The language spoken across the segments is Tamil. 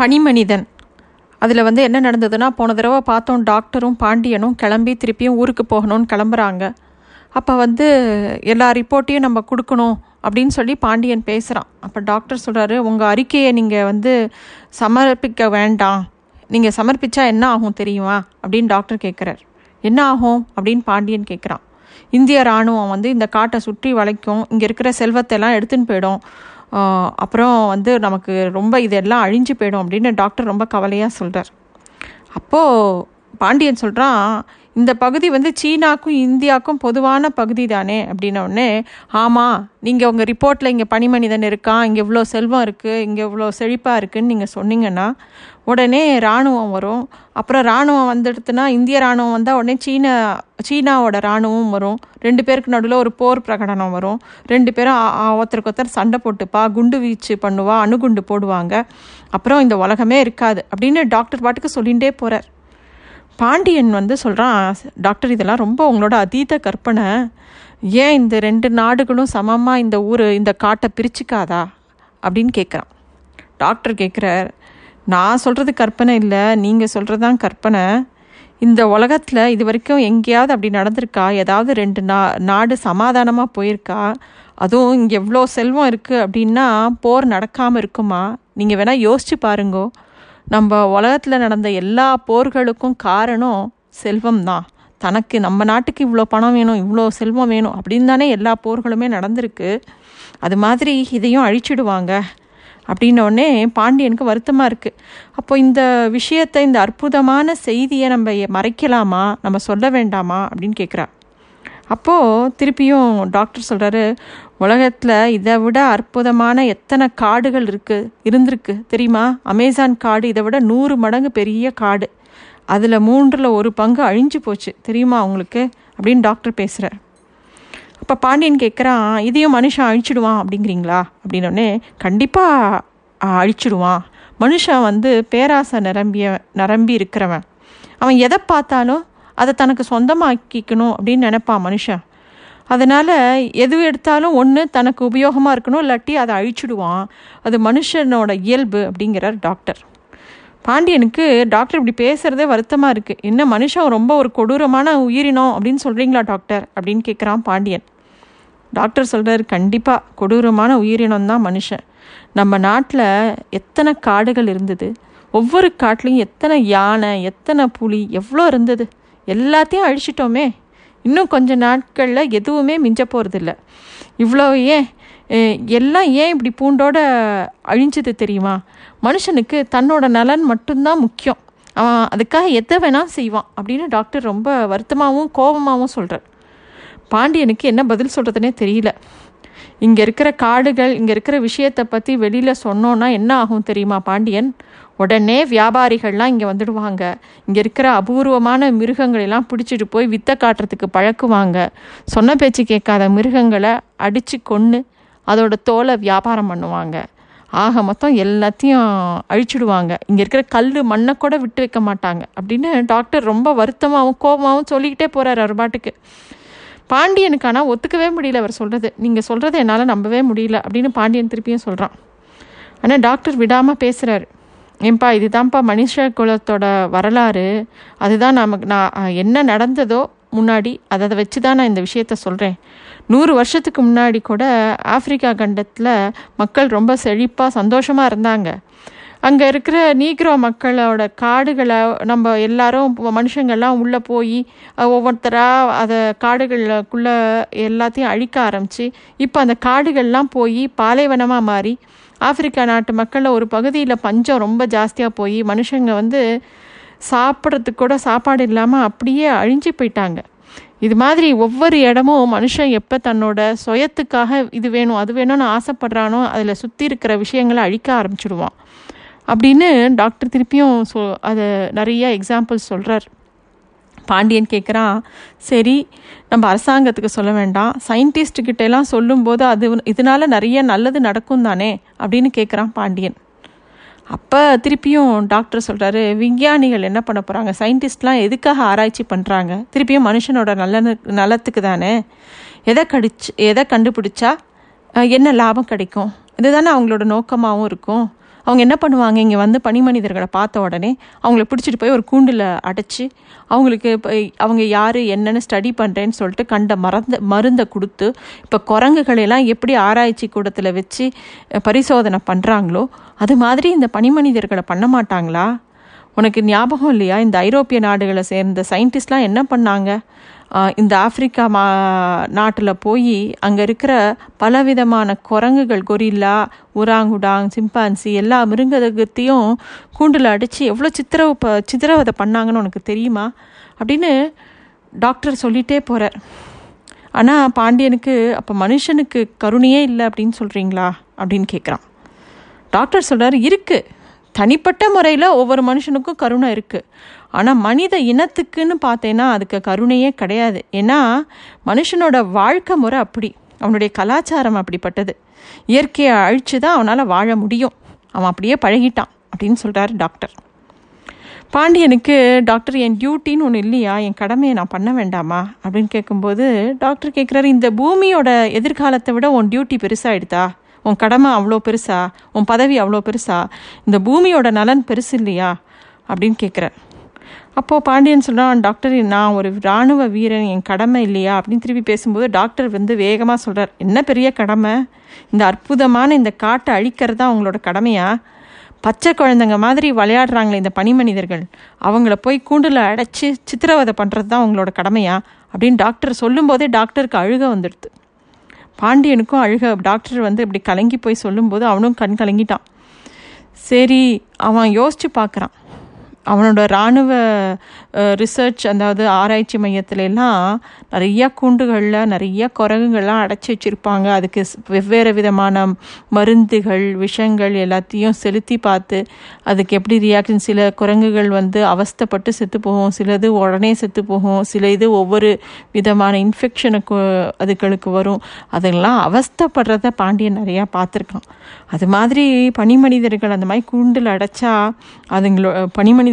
பனிமனிதன் அதில் வந்து என்ன நடந்ததுன்னா போன தடவை பார்த்தோம் டாக்டரும் பாண்டியனும் கிளம்பி திருப்பியும் ஊருக்கு போகணும்னு கிளம்புறாங்க. அப்போ வந்து எல்லா ரிப்போர்ட்டையும் நம்ம கொடுக்கணும் அப்படின்னு சொல்லி பாண்டியன் பேசுகிறான் அப்போ டாக்டர் சொல்கிறாரு உங்கள் அறிக்கையை நீங்கள் வந்து சமர்ப்பிக்க வேண்டாம். நீங்கள் சமர்ப்பித்தா என்ன ஆகும் தெரியுமா? அப்படின்னு டாக்டர் கேட்குறார் என்ன ஆகும்? அப்படின்னு பாண்டியன் கேட்குறான் இந்திய இராணுவம் வந்து இந்த காட்டை சுற்றி வளைக்கும். இங்கே இருக்கிற செல்வத்தை எல்லாம் எடுத்துன்னு போயிடும். அப்புறம் வந்து நமக்கு ரொம்ப இதெல்லாம் அழிஞ்சு போயிடும் அப்படின்னு டாக்டர் ரொம்ப கவலையாக சொல்கிறார் அப்போது பாண்டியன் சொல்கிறான் இந்த பகுதி வந்து சீனாக்கும் இந்தியாவுக்கும் பொதுவான பகுதி தானே அப்படின்னோடனே ஆமாம் நீங்கள் உங்கள் ரிப்போர்ட்டில் இங்கே பனிமனிதன் இருக்கான் இங்கே இவ்வளோ செல்வம் இருக்குது இங்கே இவ்வளோ செழிப்பாக இருக்குதுன்னு நீங்கள் சொன்னீங்கன்னா உடனே இராணுவம் வரும். அப்புறம் இராணுவம் வந்துடுத்துனா இந்திய இராணுவம் வந்தால் உடனே சீனா சீனாவோட இராணுவம் வரும். ரெண்டு பேருக்கு நடுவில் ஒரு போர் பிரகடனம் வரும். ரெண்டு பேரும் ஒருத்தருக்கு ஒருத்தர் சண்டை போட்டுப்பா குண்டு வீச்சு பண்ணுவா அணுகுண்டு போடுவாங்க. அப்புறம் இந்த உலகமே இருக்காது அப்படின்னு டாக்டர் பாட்டுக்கு சொல்லிகிட்டே போகிறார் பாண்டியன் வந்து சொல்கிறான் டாக்டர் இதெல்லாம் ரொம்ப உங்களோட அதீத கற்பனை. ஏன் இந்த ரெண்டு நாடுகளும் சமமாக இந்த ஊர் இந்த காட்டை பிரிச்சுக்காதா? அப்படின்னு கேட்குறான் டாக்டர் கேட்குறார் நான் சொல்கிறது கற்பனை இல்லை நீங்கள் சொல்கிறது தான் கற்பனை. இந்த உலகத்தில் இது வரைக்கும் எங்கேயாவது அப்படி நடந்திருக்கா? ஏதாவது ரெண்டு நா நாடு சமாதானமாக போயிருக்கா? அதுவும் இங்கே எவ்வளோ செல்வம் இருக்குது அப்படின்னா போர் நடக்காமல் இருக்குமா? நீங்கள் வேணால் யோசிச்சு பாருங்கோ. நம்ம உலகத்தில் நடந்த எல்லா போர்களுக்கும் காரணம் செல்வம் தான் தனக்கு நம்ம நாட்டுக்கு இவ்வளோ பணம் வேணும் இவ்வளோ செல்வம் வேணும் அப்படின்னு தானே எல்லா போர்களுமே நடந்திருக்கு. அது மாதிரி இதையும் அழிச்சிடுவாங்க. அப்படின்ன உடனே பாண்டியனுக்கு வருத்தமாக இருக்குது அப்போ இந்த விஷயத்தை இந்த அற்புதமான செய்தியை நம்ம மறைக்கலாமா? நம்ம சொல்ல வேண்டாமா? அப்படின்னு கேட்குறா அப்போது திருப்பியும் டாக்டர் சொல்கிறாரு உலகத்தில் இதை விட அற்புதமான எத்தனை காடுகள் இருக்குது இருந்திருக்கு தெரியுமா? அமேசான் காடு இதை விட நூறு மடங்கு பெரிய காடு. அதில் மூன்றில் ஒரு பங்கு அழிஞ்சு போச்சு. தெரியுமா உங்களுக்கு? அப்படின்னு டாக்டர் பேசுகிறார் அப்போ பாண்டியன் கேட்குறான் இதையும் மனுஷன் அழிச்சிடுவான் அப்படிங்கிறீங்களா? அப்படின்னோடனே கண்டிப்பாக அழிச்சிடுவான். மனுஷன் வந்து பேராசை நிரம்பிய நிரம்பி இருக்கிறவன். அவன் எதை பார்த்தாலும் அதை தனக்கு சொந்தமாக்கிக்கணும் அப்படின்னு நினைப்பான் மனுஷன். அதனால் எது எடுத்தாலும் ஒன்று தனக்கு உபயோகமாக இருக்கணும் இல்லாட்டி அதை அழிச்சிடுவான். அது மனுஷனோட இயல்பு அப்படிங்கிறார் டாக்டர். பாண்டியனுக்கு டாக்டர் இப்படி பேசுகிறதே வருத்தமாக இருக்குது என்ன மனுஷன் ரொம்ப ஒரு கொடூரமான உயிரினம் அப்படின்னு சொல்கிறீங்களா டாக்டர்? அப்படின்னு கேட்குறான் பாண்டியன். டாக்டர் சொல்கிறார் கண்டிப்பாக கொடூரமான உயிரினம் தான் மனுஷன். நம்ம நாட்டில் எத்தனை காடுகள் இருந்தது? ஒவ்வொரு காட்டிலையும் எத்தனை யானை எத்தனை புலி எவ்வளோ இருந்தது? எல்லாத்தையும் அழிச்சிட்டோமே. இன்னும் கொஞ்ச நாட்களில் எதுவுமே மிஞ்ச போகிறதில்ல இவ்வளோ ஏன் எல்லாம் ஏன் இப்படி பூண்டோட அழிஞ்சது தெரியுமா? மனுஷனுக்கு தன்னோட நலன் மட்டும்தான் முக்கியம். அவன் அதுக்காக எதை வேணால் செய்வான் அப்படின்னு டாக்டர் ரொம்ப வருத்தமாகவும் கோபமாகவும் சொல்கிறார் பாண்டியனுக்கு என்ன பதில் சொல்கிறதுனே தெரியல. இங்கே இருக்கிற காடுகள் இங்கே இருக்கிற விஷயத்தை பற்றி வெளியில் சொன்னோன்னா என்ன ஆகும் தெரியுமா பாண்டியன்? உடனே வியாபாரிகள்லாம் இங்கே வந்துடுவாங்க. இங்கே இருக்கிற அபூர்வமான மிருகங்களெல்லாம் பிடிச்சிட்டு போய் வித்தை காட்டுறதுக்கு பழக்குவாங்க. சொன்ன பேச்சு கேட்காத மிருகங்களை அடித்து கொன்று அதோட தோலை வியாபாரம் பண்ணுவாங்க. ஆக மொத்தம் எல்லாத்தையும் அழிச்சிடுவாங்க. இங்கே இருக்கிற கல் மண்ணை கூட விட்டு வைக்க மாட்டாங்க அப்படின்னு டாக்டர் ரொம்ப வருத்தமாகவும் கோபமாகவும் சொல்லிக்கிட்டே போகிறார் அவர் பாட்டுக்கு பாண்டியனுக்கு ஆனால் ஒத்துக்கவே முடியல அவர் சொல்கிறது நீங்கள் சொல்கிறத என்னால் நம்பவே முடியல அப்படின்னு பாண்டியன் திருப்பியும் சொல்கிறான் ஆனால் டாக்டர் விடாமல் பேசுகிறாரு ஏன்பா இதுதான்ப்பா மனுஷ குலத்தோட வரலாறு. அதுதான் நமக்கு நான் என்ன நடந்ததோ முன்னாடி அதை வச்சு தான் நான் இந்த விஷயத்த சொல்கிறேன் நூறு வருஷத்துக்கு முன்னாடி கூட ஆப்பிரிக்கா கண்டத்தில் மக்கள் ரொம்ப செழிப்பாக சந்தோஷமாக இருந்தாங்க. அங்கே இருக்கிற நீக்ரோ மக்களோட காடுகளை நம்ம எல்லாரும் மனுஷங்கள்லாம் உள்ளே போய் ஒவ்வொருத்தராக அதை காடுகளுக்குள்ளே எல்லாத்தையும் அழிக்க ஆரம்பித்து இப்போ அந்த காடுகள்லாம் போய் பாலைவனமாக மாறி ஆப்பிரிக்கா நாட்டு மக்களில் ஒரு பகுதியில் பஞ்சம் ரொம்ப ஜாஸ்தியாக போய் மனுஷங்க வந்து சாப்பிட்றதுக்கு கூட சாப்பாடு இல்லாமல் அப்படியே அழிஞ்சு போயிட்டாங்க. இது மாதிரி ஒவ்வொரு இடமும் மனுஷன் எப்போ தன்னோட சுயத்துக்காக இது வேணும் அது வேணும்னு ஆசைப்படுறானோ அதில் சுற்றி இருக்கிற விஷயங்களை அழிக்க ஆரம்பிச்சிடுவான் அப்படின்னு டாக்டர் திருப்பியும் சொ அதை நிறைய எக்ஸாம்பிள்ஸ் சொல்கிறார் பாண்டியன் கேட்குறான் சரி நம்ம அரசாங்கத்துக்கு சொல்ல வேண்டாம். சயின்டிஸ்ட் சொல்லும்போது அது இதனால நிறைய நல்லது நடக்கும் தானே? அப்படின்னு கேட்குறான் பாண்டியன். அப்போ திருப்பியும் டாக்டர் சொல்கிறாரு விஞ்ஞானிகள் என்ன பண்ண போகிறாங்க சயின்டிஸ்ட்லாம் எதுக்காக ஆராய்ச்சி பண்ணுறாங்க திருப்பியும் மனுஷனோட நல்ல நலத்துக்கு தானே? எதை கடிச்சு எதை கண்டுபிடிச்சா என்ன லாபம் கிடைக்கும்? இதுதானே அவங்களோட நோக்கமாகவும் இருக்கும். அவங்க என்ன பண்ணுவாங்க? இங்கே வந்து பனி மனிதர்களை பார்த்த உடனே அவங்கள பிடிச்சிட்டு போய் ஒரு கூண்டில் அடைச்சி அவங்களுக்கு இப்போ அவங்க யார் என்னென்னு ஸ்டடி பண்ணுறேன்னு சொல்லிட்டு கண்ட மறந்த மருந்தை கொடுத்து இப்போ குரங்குகளையெல்லாம் எப்படி ஆராய்ச்சி கூடத்தில் வச்சு பரிசோதனை பண்ணுறாங்களோ அது மாதிரி இந்த பனி மனிதர்களை பண்ண மாட்டாங்களா? உனக்கு ஞாபகம் இல்லையா? இந்த ஐரோப்பிய நாடுகளை சேர்ந்த சயின்டிஸ்ட்லாம் என்ன பண்ணாங்க? இந்த ஆப்பிரிக்கா மா நாட்டில் போய் அங்கே இருக்கிற பலவிதமான குரங்குகள் கொரில்லா உராங்குடாங் சிம்பான்சி எல்லா மிருங்கத்தையும் கூண்டில் அடித்து எவ்வளோ சித்திரவு ப சித்திரவதை பண்ணாங்கன்னு உனக்கு தெரியுமா? அப்படின்னு டாக்டர் சொல்லிகிட்டே போகிறார் ஆனால் பாண்டியனுக்கு அப்போ மனுஷனுக்கு கருணையே இல்லை அப்படின்னு சொல்கிறீங்களா அப்படின்னு கேட்குறான் டாக்டர் சொல்கிறார் இருக்குது தனிப்பட்ட முறையில் ஒவ்வொரு மனுஷனுக்கும் கருணை இருக்குது ஆனால் மனித இனத்துக்குன்னு பார்த்தேன்னா அதுக்கு கருணையே கிடையாது. ஏன்னா மனுஷனோட வாழ்க்கை முறை அப்படி. அவனுடைய கலாச்சாரம் அப்படிப்பட்டது. இயற்கையை அழித்து தான் அவனால் வாழ முடியும். அவன் அப்படியே பழகிட்டான் அப்படின்னு சொல்கிறார் டாக்டர். பாண்டியனுக்கு டாக்டர் என் டியூட்டின்னு ஒன்று இல்லையா? என் கடமையை நான் பண்ண வேண்டாமா? அப்படின்னு கேட்கும்போது டாக்டர் கேட்குறாரு இந்த பூமியோட எதிர்காலத்தை விட உன் டியூட்டி பெருசாகிடுதா உன் கடமை அவ்வளோ பெருசா? உன் பதவி அவ்வளோ பெருசா? இந்த பூமியோட நலன் பெருசு இல்லையா? அப்படின்னு கேட்குறார் அப்போது பாண்டியன் சொல்கிறான் டாக்டர் நான் ஒரு இராணுவ வீரன் என் கடமை இல்லையா? அப்படின்னு திருப்பி பேசும்போது டாக்டர் வந்து வேகமாக சொல்கிறார் என்ன பெரிய கடமை? இந்த அற்புதமான இந்த காட்டை அழிக்கிறது தான் அவங்களோட கடமையா? பச்சை குழந்தைங்க மாதிரி விளையாடுறாங்களே இந்த பனி மனிதர்கள் அவங்கள போய் கூண்டில் அடைச்சி சித்திரவதை பண்ணுறது தான் அவங்களோட கடமையா? அப்படின்னு டாக்டர் சொல்லும்போதே டாக்டருக்கு அழுக வந்துடுது. பாண்டியனுக்கும் அழுக டாக்டர் வந்து இப்படி கலங்கி போய் சொல்லும்போது அவனும் கண் கலங்கிட்டான். சரி அவன் யோசிச்சு பார்க்குறான் அவனோட இராணுவ ரிசர்ச் அதாவது ஆராய்ச்சி மையத்துலலாம் நிறைய கூண்டுகளில் நிறைய குரங்குகள்லாம் அடைச்சி வச்சுருப்பாங்க. அதுக்கு வெவ்வேறு விதமான மருந்துகள் விஷங்கள் எல்லாத்தையும் செலுத்தி பார்த்து அதுக்கு எப்படி ரியாக்ஷன் சில குரங்குகள் வந்து அவஸ்தைப்பட்டு செத்து போகும் சிலது உடனே செத்து போகும் சில இது ஒவ்வொரு விதமான இன்ஃபெக்ஷனுக்கு அதுகளுக்கு வரும். அதெல்லாம் அவஸ்தைப்படுறத பாண்டியன் நிறையா பார்த்துருக்கான். அது மாதிரி பனிமனிதர்கள் அந்த மாதிரி கூண்டில் அடைச்சா அதுங்களோ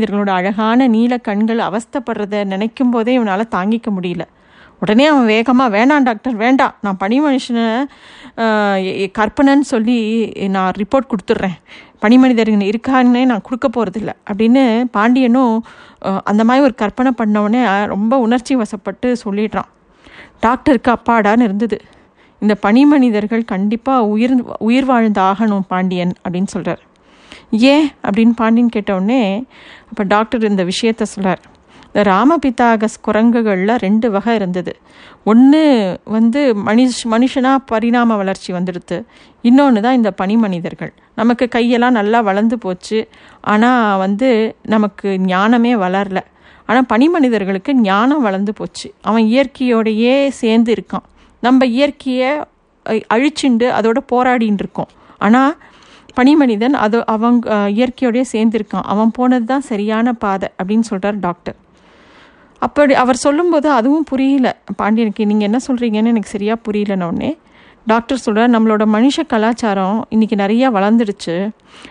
இவர்களோட அழகான நீல கண்கள் அவஸ்தைப்படுறத நினைக்கும் போதே இவனால் தாங்கிக்க முடியல. உடனே அவன் வேகமாக வேணாம் டாக்டர் வேண்டாம். நான் பனி மனுஷனை கற்பனைன்னு சொல்லி நான் ரிப்போர்ட் கொடுத்துட்றேன். பனி மனிதர்கள் இருக்கான்னே நான் கொடுக்க போகிறதில்ல அப்படின்னு பாண்டியனும் அந்த மாதிரி ஒரு கற்பனை பண்ணவுடனே ரொம்ப உணர்ச்சி வசப்பட்டு சொல்லிடுறான். டாக்டருக்கு அப்பாடான்னு இருந்தது. இந்த பனி மனிதர்கள் கண்டிப்பாக உயிர் உயிர் வாழ்ந்து ஆகணும் பாண்டியன் அப்படின்னு சொல்கிறார் ஏன் அப்படின்னு பாண்டியன் கேட்டவுடனே அப்போ டாக்டர் இந்த விஷயத்த சொல்கிறார் இந்த ராமபிதாகஸ் குரங்குகளில் ரெண்டு வகை இருந்தது. ஒன்று வந்து மனுஷ் மனுஷனாக பரிணாம வளர்ச்சி வந்துடுது இன்னொன்று தான் இந்த பனி மனிதர்கள். நமக்கு கையெல்லாம் நல்லா வளர்ந்து போச்சு. ஆனால் வந்து நமக்கு ஞானமே வளரல. ஆனால் பனி மனிதர்களுக்கு ஞானம் வளர்ந்து போச்சு. அவன் இயற்கையோடையே சேர்ந்து இருக்கான். நம்ம இயற்கையை அழிச்சுண்டு அதோட போராடின்னு இருக்கோம். ஆனால் பனிமனிதன் அது அவங்க அஹ், சேர்ந்திருக்கான். அவன் போனது தான் சரியான பாதை அப்படின்னு சொல்கிறார் டாக்டர். அப்படி அவர் சொல்லும்போது அதுவும் புரியல. பாண்டியனுக்கு நீங்கள் என்ன சொல்கிறீங்கன்னு எனக்கு சரியாக புரியலனோடனே டாக்டர் சொல்கிறார் நம்மளோட மனுஷ கலாச்சாரம் இன்றைக்கி நிறையா வளர்ந்துடுச்சு.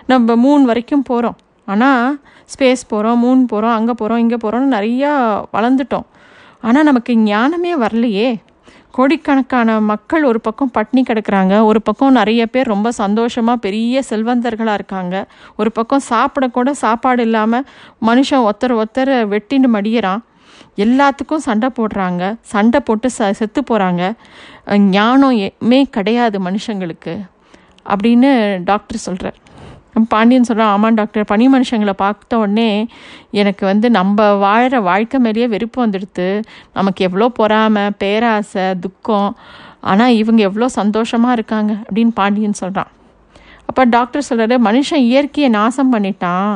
நம்ம மூணு வரைக்கும் போகிறோம் ஆனால் ஸ்பேஸ் போகிறோம் மூன் போகிறோம் அங்கே போகிறோம் இங்கே போகிறோம்னு நிறையா வளர்ந்துட்டோம். ஆனால் நமக்கு ஞானமே வரலையே. கோடிக்கணக்கான மக்கள் ஒரு பக்கம் பட்னி கிடக்குறாங்க. ஒரு பக்கம் நிறைய பேர் ரொம்ப சந்தோஷமாக பெரிய செல்வந்தர்களாக இருக்காங்க. ஒரு பக்கம் சாப்பிடக்கூட சாப்பாடு இல்லாமல் மனுஷன் ஒருத்தர் ஒருத்தர் வெட்டின்னு மடியிறான். எல்லாத்துக்கும் சண்டை போடுறாங்க. சண்டை போட்டு ச செத்து போகிறாங்க ஞானம் எமே கிடையாது மனுஷங்களுக்கு. அப்படின்னு டாக்டர் சொல்கிறார் பாண்டியன் சொல்கிறான் ஆமாம் டாக்டர் பனி மனுஷங்களை பார்த்த உடனே எனக்கு வந்து நம்ம வாழ்கிற வாழ்க்கை மேலேயே வெறுப்பு வந்துடுது நமக்கு எவ்வளோ பொறாமை பேராசை துக்கம். ஆனால் இவங்க எவ்வளோ சந்தோஷமாக இருக்காங்க அப்படின்னு பாண்டியன் சொல்கிறான் அப்போ டாக்டர் சொல்கிறாரு மனுஷன் இயற்கையை நாசம் பண்ணிட்டான்.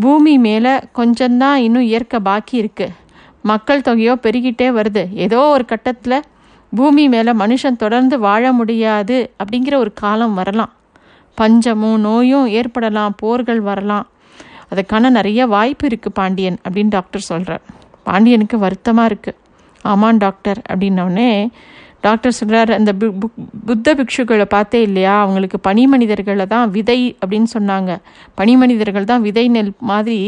பூமி மேலே கொஞ்சம்தான் இன்னும் இயற்கை பாக்கி இருக்குது மக்கள் தொகையோ பெருகிட்டே வருது. ஏதோ ஒரு கட்டத்தில் பூமி மேலே மனுஷன் தொடர்ந்து வாழ முடியாது அப்படிங்கிற ஒரு காலம் வரலாம். பஞ்சமும் நோயும் ஏற்படலாம் போர்கள் வரலாம். அதுக்கான நிறைய வாய்ப்பு இருக்குது பாண்டியன் அப்படின்னு டாக்டர் சொல்கிறார் பாண்டியனுக்கு வருத்தமாக இருக்குது ஆமாம் டாக்டர் அப்படின்னோடனே டாக்டர் சொல்கிறார் அந்த புக்- புத்த பிக்ஷுக்களை பார்த்தே இல்லையா? அவங்களுக்கு பனி மனிதர்களை தான் விதை அப்படின்னு சொன்னாங்க. பனி மனிதர்கள் தான் விதை நெல் மாதிரி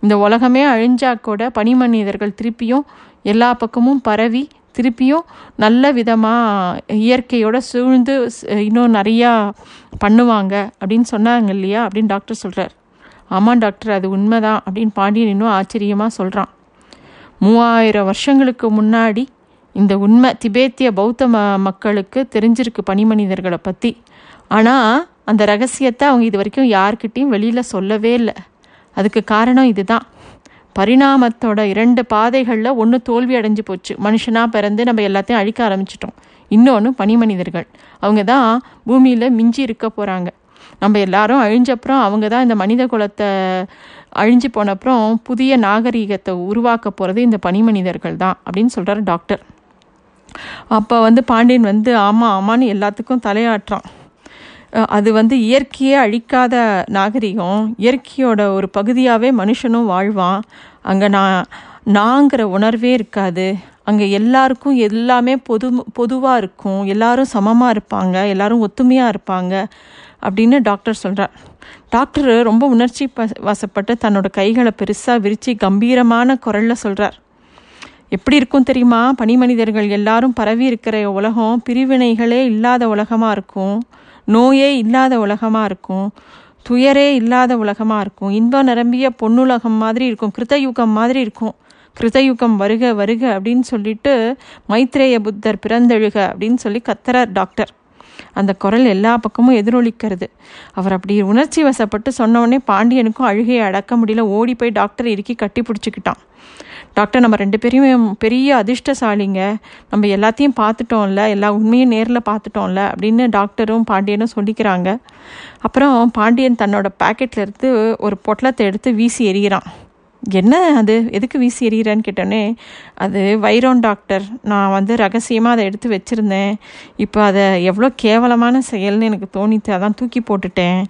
இந்த உலகமே அழிஞ்சா கூட பனி மனிதர்கள் திருப்பியும் எல்லா பக்கமும் பரவி திருப்பியும் நல்ல விதமாக இயற்கையோட சூழ்ந்து இன்னும் நிறையா பண்ணுவாங்க அப்படின்னு சொன்னாங்க இல்லையா அப்படின்னு டாக்டர் சொல்கிறார் ஆமாம் டாக்டர் அது உண்மைதான் அப்படின்னு பாண்டியன் இன்னும் ஆச்சரியமாக சொல்கிறான் மூவாயிரம் வருஷங்களுக்கு முன்னாடி இந்த உண்மை திபேத்திய பௌத்த ம மக்களுக்கு தெரிஞ்சிருக்கு பனிமனிதர்களை பற்றி ஆனால் அந்த ரகசியத்தை அவங்க இது வரைக்கும் யார்கிட்டயும் வெளியில் சொல்லவே இல்லை. அதுக்கு காரணம் இதுதான். பரிணாமத்தோட இரண்டு பாதைகளில் ஒன்று தோல்வி அடைஞ்சு போச்சு. மனுஷனாக பிறந்து நம்ம எல்லாத்தையும் அழிக்க ஆரம்பிச்சிட்டோம். இன்னொன்று பனிமனிதர்கள். அவங்க தான் பூமியில் மிஞ்சி இருக்க போகிறாங்க நம்ம எல்லாரும் அழிஞ்சப்புறம் அவங்க தான் இந்த மனித குலத்தை அழிஞ்சு போனப்புறம் புதிய நாகரீகத்தை உருவாக்க போகிறது இந்த பனிமனிதர்கள் தான் அப்படின்னு சொல்கிறார் டாக்டர். அப்போ வந்து பாண்டியன் வந்து ஆமாம் ஆமான்னு எல்லாத்துக்கும் தலையாட்டுறான். அது வந்து இயற்கையே அழிக்காத நாகரிகம் இயற்கையோட ஒரு பகுதியாகவே மனுஷனும் வாழ்வான். அங்கே நான் நாங்கிற உணர்வே இருக்காது. அங்கே எல்லாருக்கும் எல்லாமே பொது பொதுவாக இருக்கும். எல்லாரும் சமமாக இருப்பாங்க. எல்லாரும் ஒத்துமையாக இருப்பாங்க. அப்படின்னு டாக்டர் சொல்கிறார் டாக்டர் ரொம்ப உணர்ச்சி ப- வசப்பட்டு தன்னோட கைகளை பெருசாக விரித்து கம்பீரமான குரலில் சொல்கிறார் எப்படி இருக்கும் தெரியுமா? பனிமனிதர்கள் எல்லாரும் பரவி இருக்கிற உலகம் பிரிவினைகளே இல்லாத உலகமாக இருக்கும். நோயே இல்லாத உலகமாக இருக்கும். துயரே இல்லாத உலகமாக இருக்கும். இன்பம் நிரம்பிய பொன்னுலகம் மாதிரி இருக்கும். கிருத்தயுகம் மாதிரி இருக்கும். கிருதயுகம் வருக வருக அப்படின்னு சொல்லிட்டு மைத்ரேய புத்தர் பிறந்தெழுக அப்படின்னு சொல்லி கத்துறார் டாக்டர். அந்த குரல் எல்லா பக்கமும் எதிரொலிக்கிறது. அவர் அப்படி உணர்ச்சி வசப்பட்டு சொன்ன உடனே பாண்டியனுக்கும் அழுகையை அடக்க முடியல. ஓடி போய் டாக்டர் இறுக்கி கட்டி பிடிச்சிக்கிட்டான். டாக்டர் நம்ம ரெண்டு பேரையும் பெரிய அதிர்ஷ்டசாலிங்க. நம்ம எல்லாத்தையும் பார்த்துட்டோம்ல எல்லா உண்மையும் நேரில் பார்த்துட்டோம்ல அப்படின்னு டாக்டரும் பாண்டியனும் சொல்லிக்கிறாங்க. அப்புறம் பாண்டியன் தன்னோட பேக்கெட்லேருந்து ஒரு பொட்டலத்தை எடுத்து வீசி எறிகிறான். என்ன அது? எதுக்கு வீசி எறிகிறேன்னு கேட்டோன்னே அது வைரோன் டாக்டர். நான் வந்து ரகசியமாக அதை எடுத்து வச்சுருந்தேன். இப்போ அதை எவ்வளோ கேவலமான செயல்னு எனக்கு தோணித்து அதான் தூக்கி போட்டுட்டேன்.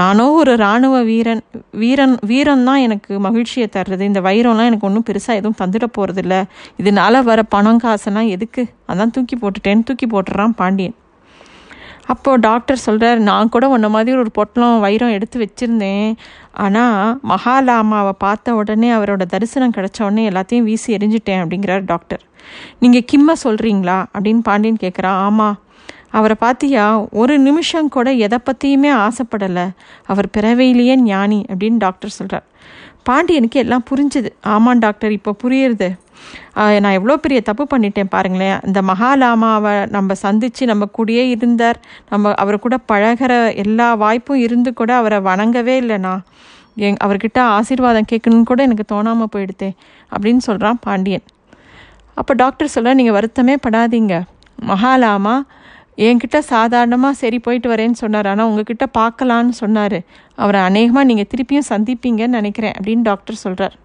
நானும் ஒரு இராணுவ வீரன் வீரன் வீரன் தான் எனக்கு மகிழ்ச்சியை தர்றது. இந்த வைரம்லாம் எனக்கு ஒன்றும் பெருசாக எதுவும் தந்துட போகிறதில்ல இதனால வர பணம் காசெல்லாம் எதுக்கு? அதான் தூக்கி போட்டுட்டேன்னு தூக்கி போட்டுறான் பாண்டியன். அப்போது டாக்டர் சொல்கிறார் நான் கூட உன்ன மாதிரி ஒரு பொட்டலம் வைரம் எடுத்து வச்சுருந்தேன். ஆனால் மகாலாமாவை பார்த்த உடனே அவரோட தரிசனம் கிடச்ச உடனே எல்லாத்தையும் வீசி எரிஞ்சிட்டேன் அப்படிங்கிறார் டாக்டர். நீங்கள் கிம்ம சொல்கிறீங்களா அப்படின்னு பாண்டியன் கேட்குறான் ஆமாம் அவரை பார்த்தியா ஒரு நிமிஷம் கூட எதை பற்றியுமே ஆசைப்படலை. அவர் பிறவையிலேயே ஞானி அப்படின்னு டாக்டர் சொல்கிறார் பாண்டியனுக்கு எல்லாம் புரிஞ்சுது. ஆமாம் டாக்டர் இப்போ புரியுறது. நான் எவ்வளோ பெரிய தப்பு பண்ணிட்டேன் பாருங்களேன். இந்த மகாலாமாவை நம்ம சந்தித்து நம்ம கூடயே இருந்தார். நம்ம அவர் கூட பழகிற எல்லா வாய்ப்பும் இருந்து கூட அவரை வணங்கவே இல்லைண்ணா எங் அவர்கிட்ட ஆசீர்வாதம் கேட்கணும்னு கூட எனக்கு தோணாமல் போயிடுதே அப்படின்னு சொல்கிறான் பாண்டியன். அப்போ டாக்டர் சொல்ல நீங்கள் வருத்தமே படாதீங்க. மகாலாமா என்கிட்ட சாதாரணமாக சரி போயிட்டு வரேன்னு சொன்னார். ஆனால் உங்ககிட்ட பார்க்கலான்னு சொன்னார். அவரை அநேகமாக நீங்கள் திருப்பியும் சந்திப்பீங்கன்னு நினைக்கிறேன் அப்படின்னு டாக்டர் சொல்கிறார்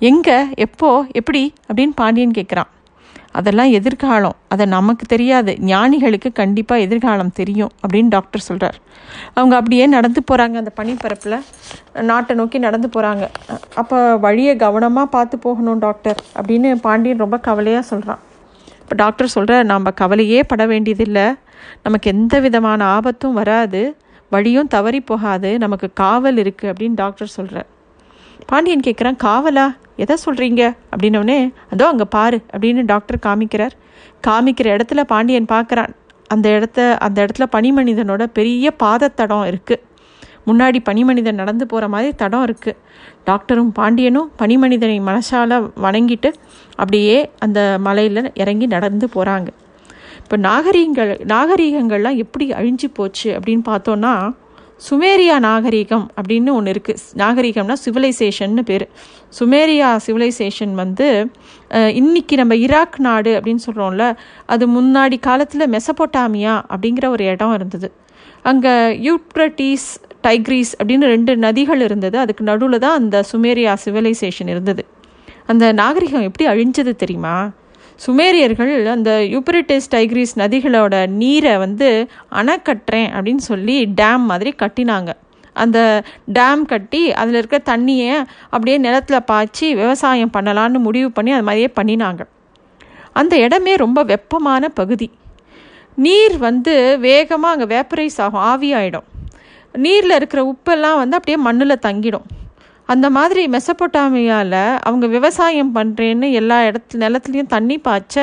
எங்கே எப்போ எப்படி அப்படின்னு பாண்டியன் கேட்குறான். அதெல்லாம் எதிர்காலம். அதை நமக்கு தெரியாது. ஞானிகளுக்கு கண்டிப்பாக எதிர்காலம் தெரியும் அப்படின்னு டாக்டர் சொல்கிறார் அவங்க அப்படியே நடந்து போகிறாங்க அந்த பனிப்பரப்பில். நாட்டை நோக்கி நடந்து போகிறாங்க அப்போ வழியை கவனமாக பார்த்து போகணும் டாக்டர் அப்படின்னு பாண்டியன் ரொம்ப கவலையாக சொல்கிறான் இப்போ டாக்டர் சொல்கிறார் நம்ம கவலையே பட வேண்டியதில்லை. நமக்கு எந்த விதமான ஆபத்தும் வராது. வழியும் தவறி போகாது. நமக்கு காவல் இருக்குது அப்படின்னு டாக்டர் சொல்கிறார் பாண்டியன் கேட்குறான் காவலா? எதை சொல்கிறீங்க அப்படின்னோடனே அதோ அங்கே பாரு அப்படின்னு டாக்டர் காமிக்கிறார். காமிக்கிற இடத்துல பாண்டியன் பார்க்குறான். அந்த இடத்த அந்த இடத்துல பனிமனிதனோட பெரிய பாதத்தடம் இருக்குது முன்னாடி பனிமனிதன் நடந்து போகிற மாதிரி தடம் இருக்குது டாக்டரும் பாண்டியனும் பனிமனிதனை மனசால வணங்கிட்டு அப்படியே அந்த மலையில் இறங்கி நடந்து போகிறாங்க இப்போ நாகரீகங்கள் நாகரீகங்கள்லாம் எப்படி அழிஞ்சு போச்சு அப்படின்னு பார்த்தோன்னா சுமேரியா நாகரீகம் அப்படின்னு ஒன்று இருக்குது நாகரீகம்னா சிவிலைசேஷன்னு பேர். சுமேரியா சிவிலைசேஷன் வந்து இன்னைக்கு நம்ம ஈராக் நாடு அப்படின்னு சொல்கிறோம்ல அது முன்னாடி காலத்தில் மெசபோட்டாமியா அப்படிங்கிற ஒரு இடம் இருந்தது. அங்கே யூப்ரட்டீஸ் டைக்ரீஸ் அப்படின்னு ரெண்டு நதிகள் இருந்தது. அதுக்கு நடுவில் தான் அந்த சுமேரியா சிவிலைசேஷன் இருந்தது. அந்த நாகரிகம் எப்படி அழிஞ்சது தெரியுமா? சுமேரியர்கள் அந்த யூப்ரிட்டிஸ் டைக்ரிஸ் நதிகளோட நீரை வந்து அணை கட்டுறேன் அப்படின்னு சொல்லி டேம் மாதிரி கட்டினாங்க. அந்த டேம் கட்டி அதில் இருக்க தண்ணியை அப்படியே நிலத்துல பாய்ச்சி விவசாயம் பண்ணலான்னு முடிவு பண்ணி அது மாதிரியே பண்ணினாங்க. அந்த இடமே ரொம்ப வெப்பமான பகுதி. நீர் வந்து வேகமாக அங்கே வேப்பரைஸ் ஆகும் ஆவியாயிடும் நீரில் இருக்கிற உப்பெல்லாம் வந்து அப்படியே மண்ணில் தங்கிடும். அந்த மாதிரி மெசப்பொட்டாமியாவில் அவங்க விவசாயம் பண்ணுறேன்னு எல்லா இடத்து நிலத்துலையும் தண்ணி பாய்ச்ச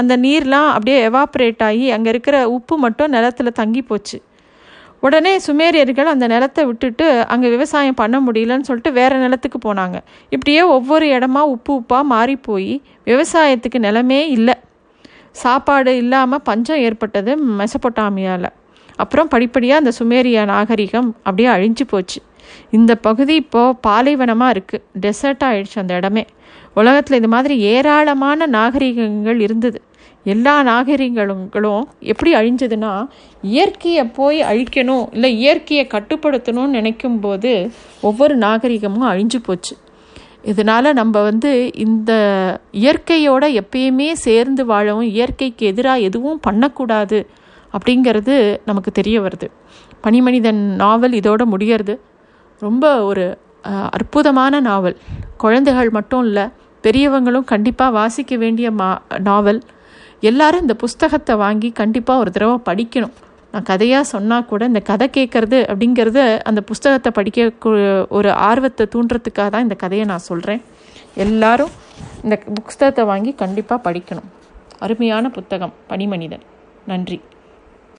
அந்த நீர்லாம் அப்படியே எவாப்ரேட் ஆகி அங்கே இருக்கிற உப்பு மட்டும் நிலத்தில் தங்கி போச்சு. உடனே சுமேரியர்கள் அந்த நிலத்தை விட்டுட்டு அங்கே விவசாயம் பண்ண முடியலன்னு சொல்லிட்டு வேறு நிலத்துக்கு போனாங்க. இப்படியே ஒவ்வொரு இடமா உப்பு உப்பாக மாறி போய் விவசாயத்துக்கு நிலமே இல்லை. சாப்பாடு இல்லாமல் பஞ்சம் ஏற்பட்டது மெசப்பொட்டாமியாவில் அப்புறம் படிப்படியாக அந்த சுமேரிய நாகரிகம் அப்படியே அழிஞ்சு போச்சு. இந்த பகுதி இப்போது பாலைவனமாக இருக்குது டெசர்ட் ஆயிடுச்சு அந்த இடமே. உலகத்தில் இது மாதிரி ஏராளமான நாகரிகங்கள் இருந்தது. எல்லா நாகரிகங்களும் எப்படி அழிஞ்சதுன்னா இயற்கையை போய் அழிக்கணும் இல்லை இயற்கையை கட்டுப்படுத்தணும்னு நினைக்கும் போது ஒவ்வொரு நாகரிகமும் அழிஞ்சு போச்சு. இதனால் நம்ம வந்து இந்த இயற்கையோட எப்பயுமே சேர்ந்து வாழவும் இயற்கைக்கு எதிராக எதுவும் பண்ணக்கூடாது அப்படிங்கிறது நமக்கு தெரிய வருது. பனிமனிதன் நாவல் இதோட முடியறது. ரொம்ப ஒரு அற்புதமான நாவல். குழந்தைகள் மட்டும் இல்லை பெரியவங்களும் கண்டிப்பாக வாசிக்க வேண்டிய மா நாவல். எல்லாரும் இந்த புஸ்தகத்தை வாங்கி கண்டிப்பாக ஒரு தடவை படிக்கணும். நான் கதையாக சொன்னால் கூட இந்த கதை கேட்குறது அப்படிங்கிறது அந்த புஸ்தகத்தை படிக்க ஒரு ஆர்வத்தை தூண்டுறதுக்காக தான் இந்த கதையை நான் சொல்கிறேன் எல்லாரும் இந்த புஸ்தகத்தை வாங்கி கண்டிப்பாக படிக்கணும். அருமையான புத்தகம் பனிமனிதன். நன்றி.